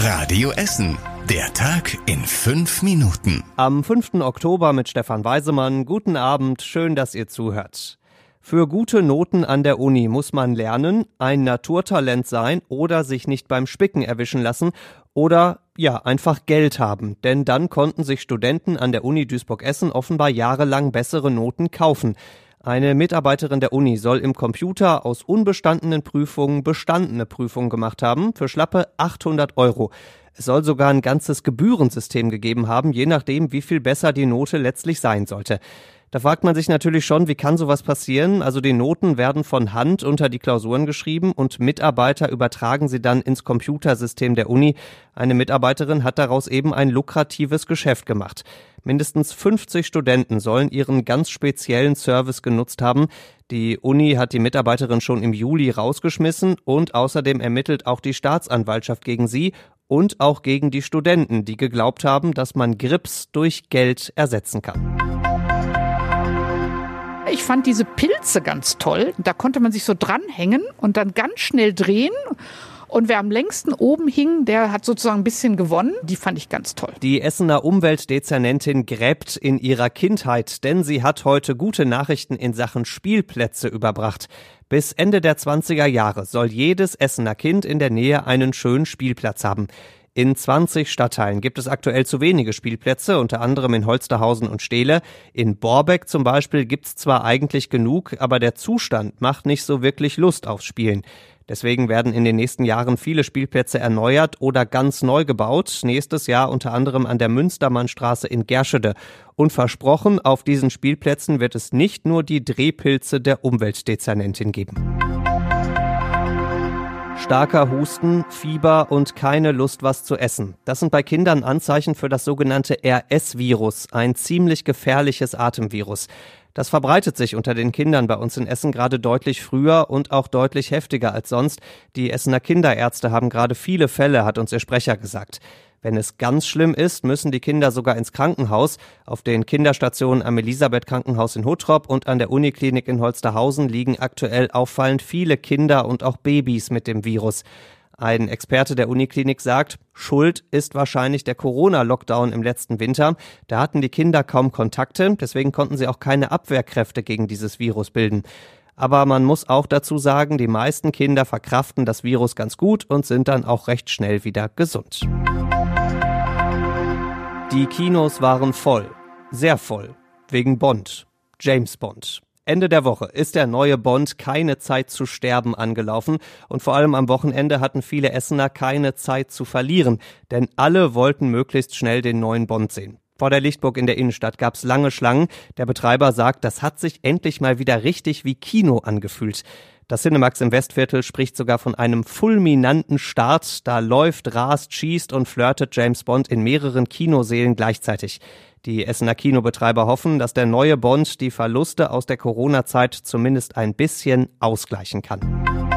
Radio Essen. Der Tag in fünf Minuten. Am 5. Oktober mit Stefan Weisemann. Guten Abend, schön, dass ihr zuhört. Für gute Noten an der Uni muss man lernen, ein Naturtalent sein oder sich nicht beim Spicken erwischen lassen oder ja, einfach Geld haben, denn dann konnten sich Studenten an der Uni Duisburg-Essen offenbar jahrelang bessere Noten kaufen. Eine Mitarbeiterin der Uni soll im Computer aus unbestandenen Prüfungen bestandene Prüfungen gemacht haben für schlappe 800 Euro. Es soll sogar ein ganzes Gebührensystem gegeben haben, je nachdem, wie viel besser die Note letztlich sein sollte. Da fragt man sich natürlich schon, wie kann sowas passieren? Also die Noten werden von Hand unter die Klausuren geschrieben und Mitarbeiter übertragen sie dann ins Computersystem der Uni. Eine Mitarbeiterin hat daraus eben ein lukratives Geschäft gemacht. Mindestens 50 Studenten sollen ihren ganz speziellen Service genutzt haben. Die Uni hat die Mitarbeiterin schon im Juli rausgeschmissen und außerdem ermittelt auch die Staatsanwaltschaft gegen sie und auch gegen die Studenten, die geglaubt haben, dass man Grips durch Geld ersetzen kann. Fand diese Pilze ganz toll. Da konnte man sich so dranhängen und dann ganz schnell drehen. Und wer am längsten oben hing, der hat sozusagen ein bisschen gewonnen. Die fand ich ganz toll. Die Essener Umweltdezernentin gräbt in ihrer Kindheit, denn sie hat heute gute Nachrichten in Sachen Spielplätze überbracht. Bis Ende der 20er Jahre soll jedes Essener Kind in der Nähe einen schönen Spielplatz haben. In 20 Stadtteilen gibt es aktuell zu wenige Spielplätze, unter anderem in Holsterhausen und Steele. In Borbeck zum Beispiel gibt's zwar eigentlich genug, aber der Zustand macht nicht so wirklich Lust aufs Spielen. Deswegen werden in den nächsten Jahren viele Spielplätze erneuert oder ganz neu gebaut. Nächstes Jahr unter anderem an der Münstermannstraße in Gerschede. Und versprochen, auf diesen Spielplätzen wird es nicht nur die Drehpilze der Umweltdezernentin geben. Starker Husten, Fieber und keine Lust, was zu essen. Das sind bei Kindern Anzeichen für das sogenannte RS-Virus, ein ziemlich gefährliches Atemvirus. Das verbreitet sich unter den Kindern bei uns in Essen gerade deutlich früher und auch deutlich heftiger als sonst. Die Essener Kinderärzte haben gerade viele Fälle, hat uns ihr Sprecher gesagt. Wenn es ganz schlimm ist, müssen die Kinder sogar ins Krankenhaus. Auf den Kinderstationen am Elisabeth Krankenhaus in Huttrop und an der Uniklinik in Holsterhausen liegen aktuell auffallend viele Kinder und auch Babys mit dem Virus. Ein Experte der Uniklinik sagt, Schuld ist wahrscheinlich der Corona-Lockdown im letzten Winter. Da hatten die Kinder kaum Kontakte, deswegen konnten sie auch keine Abwehrkräfte gegen dieses Virus bilden. Aber man muss auch dazu sagen, die meisten Kinder verkraften das Virus ganz gut und sind dann auch recht schnell wieder gesund. Die Kinos waren voll, sehr voll, wegen Bond, James Bond. Ende der Woche ist der neue Bond keine Zeit zu sterben angelaufen und vor allem am Wochenende hatten viele Essener keine Zeit zu verlieren, denn alle wollten möglichst schnell den neuen Bond sehen. Vor der Lichtburg in der Innenstadt gab's lange Schlangen. Der Betreiber sagt, das hat sich endlich mal wieder richtig wie Kino angefühlt. Das Cinemax im Westviertel spricht sogar von einem fulminanten Start. Da läuft, rast, schießt und flirtet James Bond in mehreren Kinoseelen gleichzeitig. Die Essener Kinobetreiber hoffen, dass der neue Bond die Verluste aus der Corona-Zeit zumindest ein bisschen ausgleichen kann.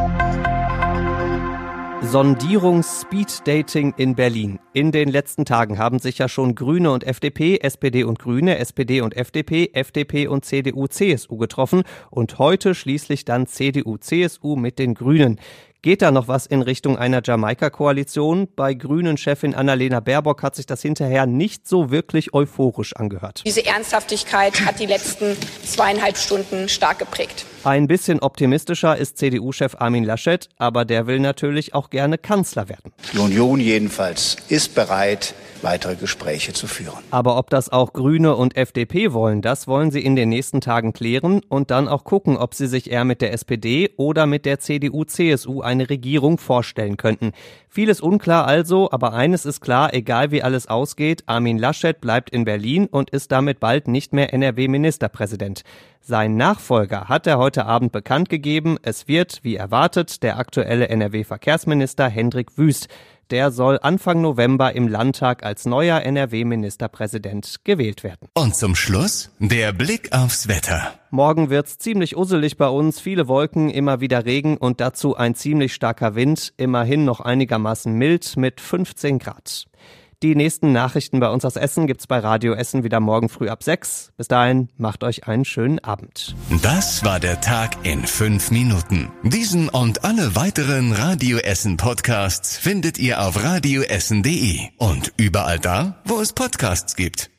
Sondierungs-Speed-Dating in Berlin. In den letzten Tagen haben sich ja schon Grüne und FDP, SPD und Grüne, SPD und FDP, FDP und CDU, CSU getroffen und heute schließlich dann CDU, CSU mit den Grünen. Geht da noch was in Richtung einer Jamaika-Koalition? Bei Grünen-Chefin Annalena Baerbock hat sich das hinterher nicht so wirklich euphorisch angehört. Diese Ernsthaftigkeit hat die letzten zweieinhalb Stunden stark geprägt. Ein bisschen optimistischer ist CDU-Chef Armin Laschet, aber der will natürlich auch gerne Kanzler werden. Die Union jedenfalls ist bereit, weitere Gespräche zu führen. Aber ob das auch Grüne und FDP wollen, das wollen sie in den nächsten Tagen klären und dann auch gucken, ob sie sich eher mit der SPD oder mit der CDU-CSU eine Regierung vorstellen könnten. Vieles unklar also, aber eines ist klar, egal wie alles ausgeht, Armin Laschet bleibt in Berlin und ist damit bald nicht mehr NRW-Ministerpräsident. Sein Nachfolger hat er heute Abend bekannt gegeben. Es wird, wie erwartet, der aktuelle NRW-Verkehrsminister Hendrik Wüst. Der soll Anfang November im Landtag als neuer NRW-Ministerpräsident gewählt werden. Und zum Schluss der Blick aufs Wetter. Morgen wird's ziemlich usselig bei uns, viele Wolken, immer wieder Regen und dazu ein ziemlich starker Wind, immerhin noch einigermaßen mild mit 15 Grad. Die nächsten Nachrichten bei uns aus Essen gibt's bei Radio Essen wieder morgen früh ab sechs. Bis dahin, macht euch einen schönen Abend. Das war der Tag in fünf Minuten. Diesen und alle weiteren Radio Essen Podcasts findet ihr auf radioessen.de und überall da, wo es Podcasts gibt.